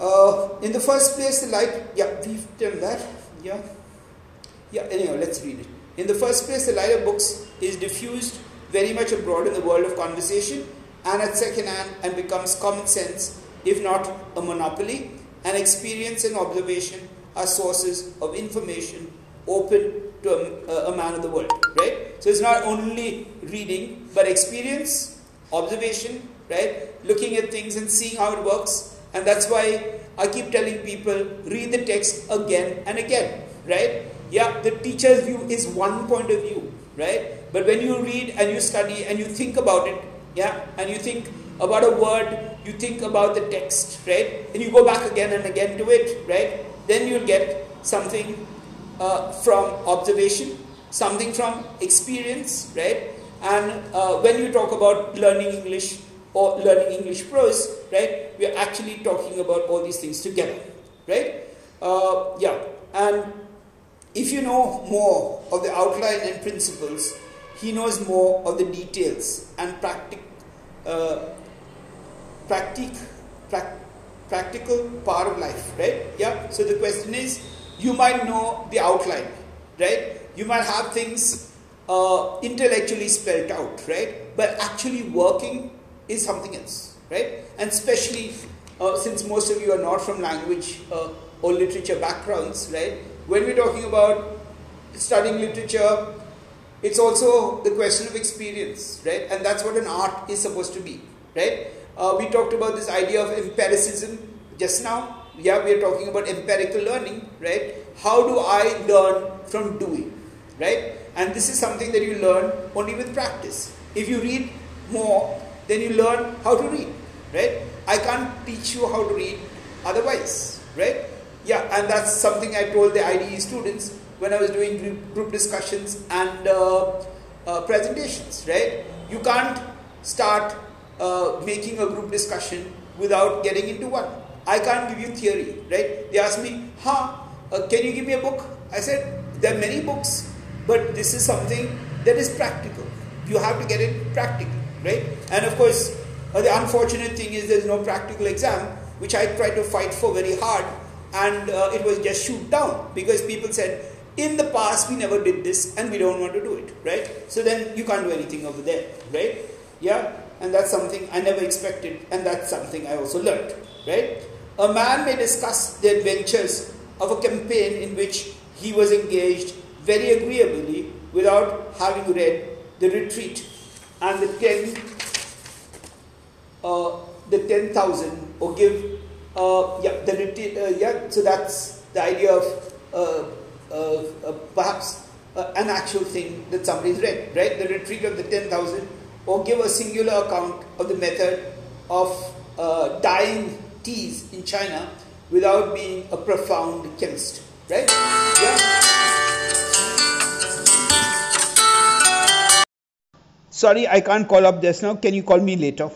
Uh, in the first place, the light, yeah, we've done that, yeah, yeah, anyhow, let's read it. In the first place, the light of books is diffused very much abroad in the world of conversation and at second hand and becomes common sense, if not a monopoly, and experience and observation are sources of information open to a, a, man of the world, right? So it's not only reading, but experience, observation, right? Looking at things and seeing how it works. And that's why I keep telling people read the text again and again, right? Yeah, the teacher's view is one point of view, right? But when you read and you study and you think about it, yeah, and you think about a word, you think about the text, right? And you go back again and again to it, right? Then you'll get something uh, from observation, something from experience, right? And uh, when you talk about learning English or learning English prose, right, we are actually talking about all these things together, right? Uh, yeah, and if you know more of the outline and principles, he knows more of the details and practic, uh, practic, pra- practical part of life, right? Yeah. So the question is, you might know the outline, right? You might have things uh, intellectually spelled out, right? But actually working is something else, right? And especially uh, since most of you are not from language uh, or literature backgrounds, right? When we're talking about studying literature, it's also the question of experience, right? And that's what an art is supposed to be, right? Uh, we talked about this idea of empiricism just now. Yeah, we are talking about empirical learning, right? How do I learn from doing, right? And this is something that you learn only with practice. If you read more, then you learn how to read, right? I can't teach you how to read otherwise, right? Yeah, and that's something I told the IDE students when I was doing group discussions and uh, uh, presentations, right? You can't start uh, making a group discussion without getting into one. I can't give you theory, right? They asked me, huh, uh, can you give me a book? I said, there are many books, but this is something that is practical. You have to get it practical, right? And of course, uh, the unfortunate thing is there's no practical exam, which I tried to fight for very hard, and uh, it was just shoot down because people said, in the past we never did this and we don't want to do it, right? So then you can't do anything over there, right? Yeah, and that's something I never expected, and that's something I also learned, right? A man may discuss the adventures of a campaign in which he was engaged very agreeably without having read the retreat and the ten, uh, the ten thousand, or give, uh, yeah, the uh, yeah. So that's the idea of uh, uh, uh, perhaps uh, an actual thing that somebody's read, right? The retreat of the 10,000, or give a singular account of the method of dyeing teas in China without being a profound chemist, right? Yeah. Sorry, I can't call up just now. Can you call me later?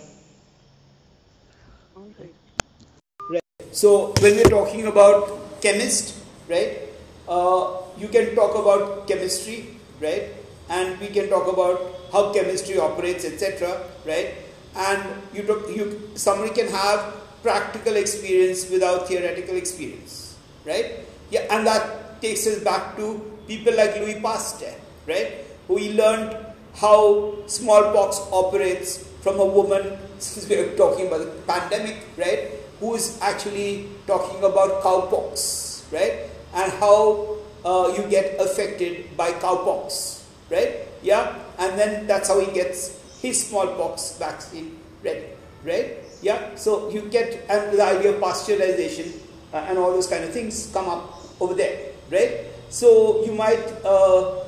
Right. So when we're talking about chemist, right? uh, you can talk about chemistry, right? And we can talk about how chemistry operates, etc., right? And you, talk, you somebody can have practical experience without theoretical experience, right? Yeah, and that takes us back to people like Louis Pasteur, right? Who he learned how smallpox operates from a woman, since we are talking about the pandemic, right? Who is actually talking about cowpox, right? and how uh, you get affected by cowpox, right? Yeah, and then that's how he gets his smallpox vaccine ready, right? Yeah, so you get and the idea of pasteurization uh, and all those kind of things come up over there, right? So you might uh,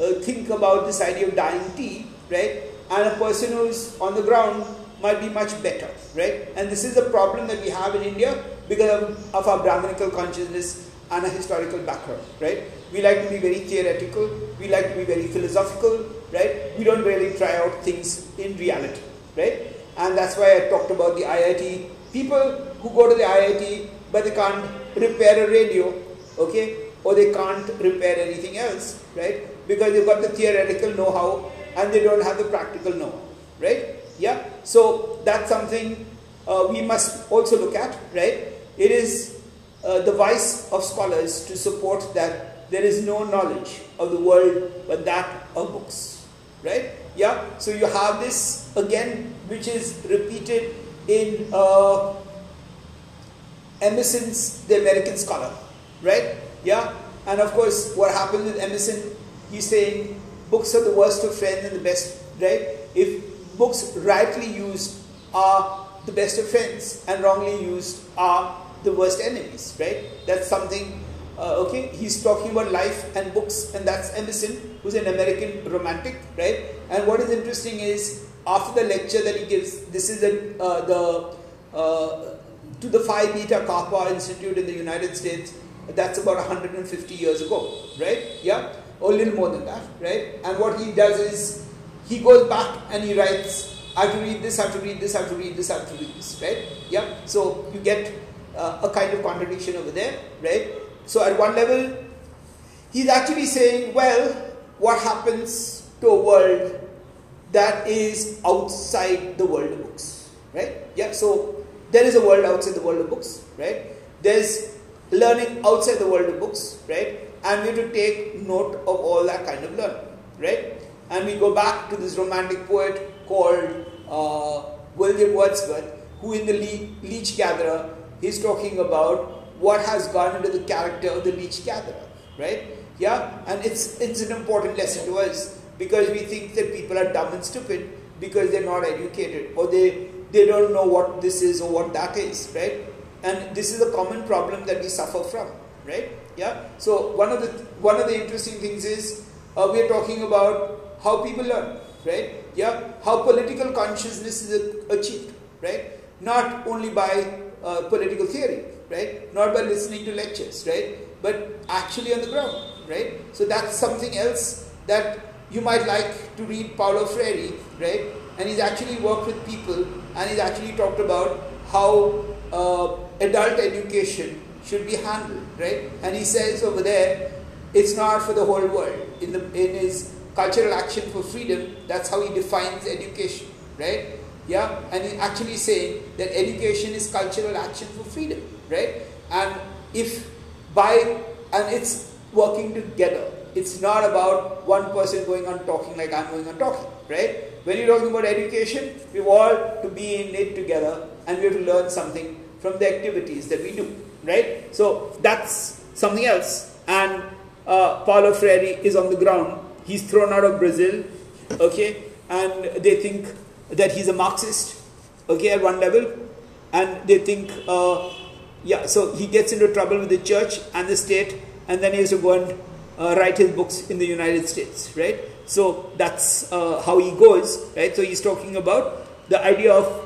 uh, think about this idea of dying tea, right? And a person who's on the ground might be much better, right? And this is a problem that we have in India because of, of our Brahminical consciousness and a historical background, right? We like to be very theoretical, we like to be very philosophical, right? We don't really try out things in reality, right? And that's why I talked about the IIT people who go to the IIT but they can't repair a radio, okay? Or they can't repair anything else, right? Because they've got the theoretical know-how and they don't have the practical know-how, right? Yeah. So that's something uh, we must also look at, right? It is uh, the vice of scholars to support that there is no knowledge of the world but that of books, right? Yeah. So you have this again, which is repeated in uh, Emerson's The American Scholar, right? Yeah. And of course, what happened with Emerson, he's saying books are the worst of friends and the best, right? If books rightly used are the best of friends and wrongly used are the worst enemies, right? That's something, uh, okay, he's talking about life and books, and that's Emerson, who's an American romantic, right? And what is interesting is after the lecture that he gives, this is the, uh, the uh, to the Phi Beta Kappa Institute in the United States, that's about 150 years ago, right? Yeah, or a little more than that, right? And what he does is he goes back and he writes, I have to read this, I have to read this, I have to read this, I have to read this, right? Yeah, so you get uh, a kind of contradiction over there, right? So at one level, he's actually saying, well, what happens to a world that is outside the world of books, right? Yeah, so there is a world outside the world of books, right? There's learning outside the world of books, right? And we have to take note of all that kind of learning, right? And we go back to this romantic poet called uh, William Wordsworth, who in the Le- Leech Gatherer, he's talking about what has gone into the character of the leech gatherer, right? Yeah, and it's it's an important lesson to us because we think that people are dumb and stupid because they're not educated or they they don't know what this is or what that is, right? And this is a common problem that we suffer from, right? Yeah. So one of the one of the interesting things is uh, we are talking about how people learn, right? Yeah. How political consciousness is achieved, right? Not only by uh, political theory, right? Not by listening to lectures, right? But actually on the ground, right? So that's something else that you might like to read Paulo Freire, right? And he's actually worked with people and he's actually talked about how uh, adult education should be handled, right? And he says over there, it's not for the whole world. In, the, in his cultural action for freedom, that's how he defines education, right? Yeah, and he's actually saying that education is cultural action for freedom, right? And if by, and it's working together. It's not about one person going on talking like I'm going on talking, right? When you're talking about education, we've all to be in it together and we have to learn something from the activities that we do, right? So that's something else. And uh, Paulo Freire is on the ground. He's thrown out of Brazil, okay? And they think that he's a Marxist, okay, at one level. And they think, uh, yeah, so he gets into trouble with the church and the state, and then he has to go and uh, write his books in the United States, right? So that's uh, how he goes, right? So he's talking about the idea of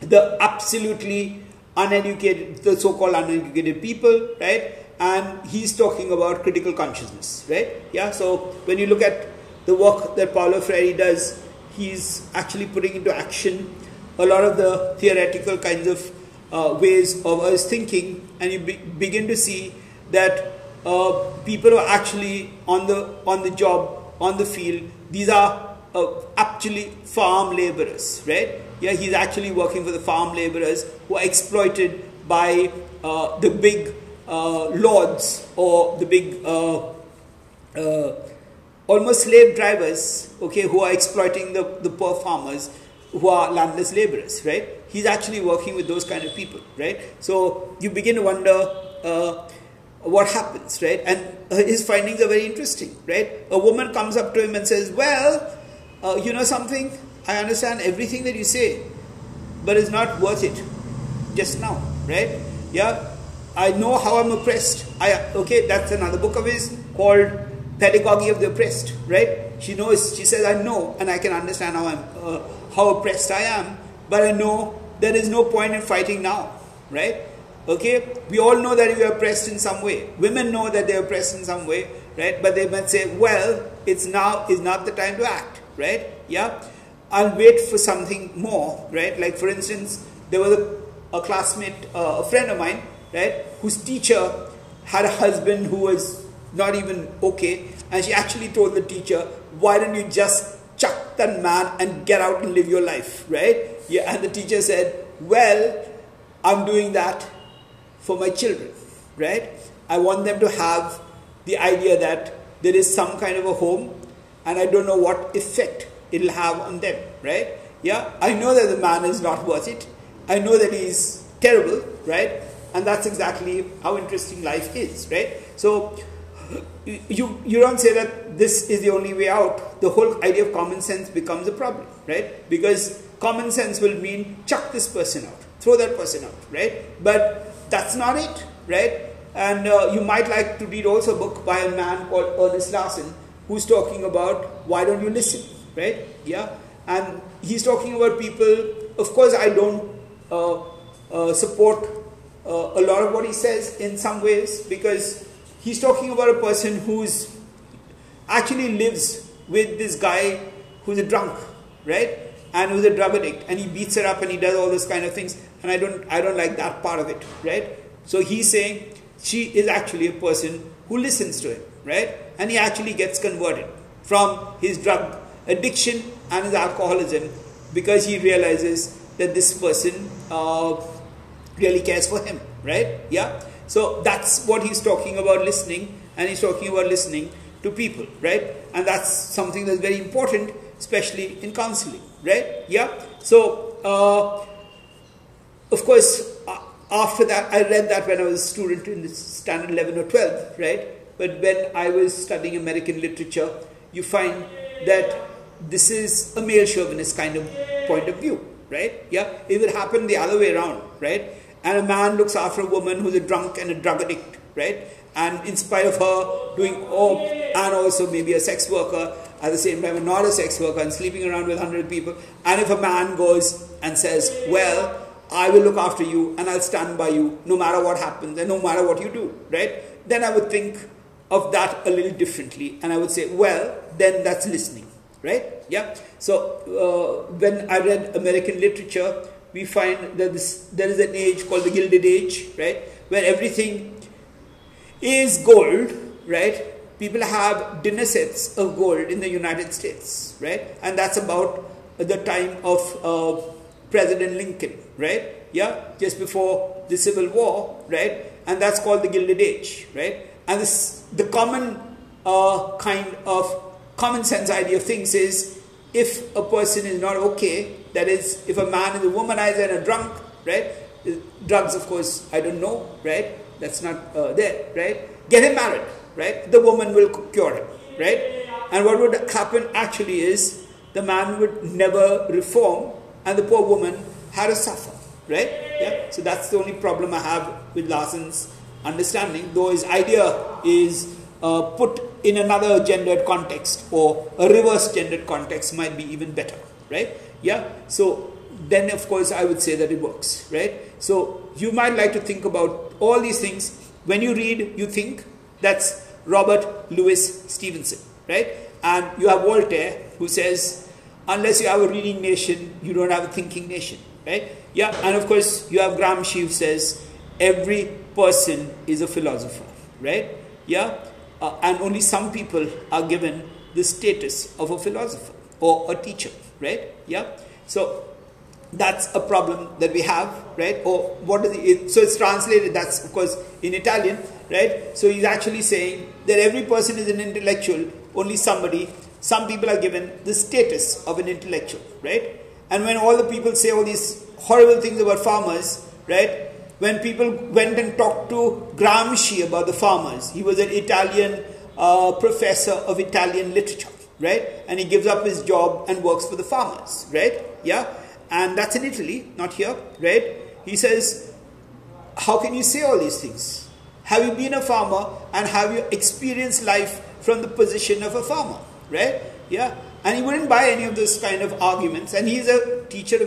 the absolutely uneducated, the so-called uneducated people, right? And he's talking about critical consciousness, right? Yeah. So when you look at the work that Paulo Freire does, he's actually putting into action a lot of the theoretical kinds of uh, ways of us thinking, and you be, begin to see that uh, people are actually on the on the job on the field. These are uh, actually farm laborers, right? Yeah, he's actually working for the farm laborers who are exploited by uh, the big uh, lords or the big uh, uh, almost slave drivers, okay, who are exploiting the, the poor farmers who are landless laborers, right? He's actually working with those kind of people, right? So you begin to wonder uh, what happens, right? And his findings are very interesting, right? A woman comes up to him and says, Well, uh, you know something? I understand everything that you say, but it's not worth it just now, right? Yeah, I know how I'm oppressed. I okay, that's another book of his called Pedagogy of the Oppressed, right? She knows. She says, I know, and I can understand how I'm uh, how oppressed I am, but I know there is no point in fighting now, right? Okay, we all know that we are oppressed in some way. Women know that they are oppressed in some way, right? But they might say, well, it's now is not the time to act, right? Yeah, I'll wait for something more, right? Like for instance, there was a, a classmate, uh, a friend of mine, right, whose teacher had a husband who was not even okay, and she actually told the teacher, why don't you just chuck that man and get out and live your life, right? Yeah, and the teacher said, well, I'm doing that for my children, right? I want them to have the idea that there is some kind of a home, and I don't know what effect it'll have on them, right? Yeah, I know that the man is not worth it. I know that he's terrible, right? And that's exactly how interesting life is, right? So you, you don't say that this is the only way out. The whole idea of common sense becomes a problem, right? Because common sense will mean chuck this person out, throw that person out, right? But that's not it, right? And uh, you might like to read also a book by a man called Ernest Larson who's talking about why don't you listen, right? Yeah, and he's talking about people. Of course, I don't uh, uh, support uh, a lot of what he says in some ways because he's talking about a person who's actually lives with this guy who's a drunk, right? And who's a drug addict, and he beats her up and he does all those kind of things. And I don't, I don't like that part of it, right? So he's saying she is actually a person who listens to him, right? And he actually gets converted from his drug addiction and his alcoholism because he realizes that this person uh, really cares for him, right? Yeah. So that's what he's talking about listening, and he's talking about listening to people, right? And that's something that's very important, especially in counseling, right? Yeah. So, uh, of course, uh, after that, I read that when I was a student in standard 11 or 12, right? But when I was studying American literature, you find that this is a male chauvinist kind of point of view, right? Yeah, it will happen the other way around, right? And a man looks after a woman who's a drunk and a drug addict, right? And in spite of her doing all, and also maybe a sex worker at the same time, not a sex worker and sleeping around with 100 people. And if a man goes and says, Well, I will look after you and I'll stand by you no matter what happens and no matter what you do, right? Then I would think of that a little differently and I would say, Well, then that's listening, right? Yeah. So uh, when I read American literature, we find that this, there is an age called the Gilded Age, right, where everything is gold, right? People have dinner sets of gold in the United States, right? And that's about the time of uh, President Lincoln, right? Yeah, just before the Civil War, right? And that's called the Gilded Age, right? And this, the common uh, kind of common sense idea of things is if a person is not okay, that is, if a man is a womanizer and a drunk, right? Drugs, of course, I don't know, right? That's not uh, there, right? Get him married, right? The woman will cure him, right? And what would happen actually is the man would never reform and the poor woman had to suffer, right? Yeah. So that's the only problem I have with Larson's understanding, though his idea is uh, put in another gendered context or a reverse gendered context might be even better, right? Yeah. So then, of course, I would say that it works, right? So you might like to think about all these things. When you read, you think that's Robert Louis Stevenson, right? And you have Voltaire who says, unless you have a reading nation, you don't have a thinking nation, right? Yeah. And of course, you have Gramsci who says, every person is a philosopher, right? Yeah. Uh, and only some people are given the status of a philosopher or a teacher, right? Yeah. So that's a problem that we have, right? Or what is it? So it's translated. That's of course in Italian, right? So he's actually saying that every person is an intellectual. Only somebody, some people are given the status of an intellectual, right? And when all the people say all these horrible things about farmers, right? When people went and talked to Gramsci about the farmers, he was an Italian uh, professor of Italian literature right? And he gives up his job and works for the farmers, right? Yeah, and that's in Italy, not here, right? He says, how can you say all these things? Have you been a farmer and have you experienced life from the position of a farmer? Right? Yeah. And he wouldn't buy any of those kind of arguments. And he's a teacher of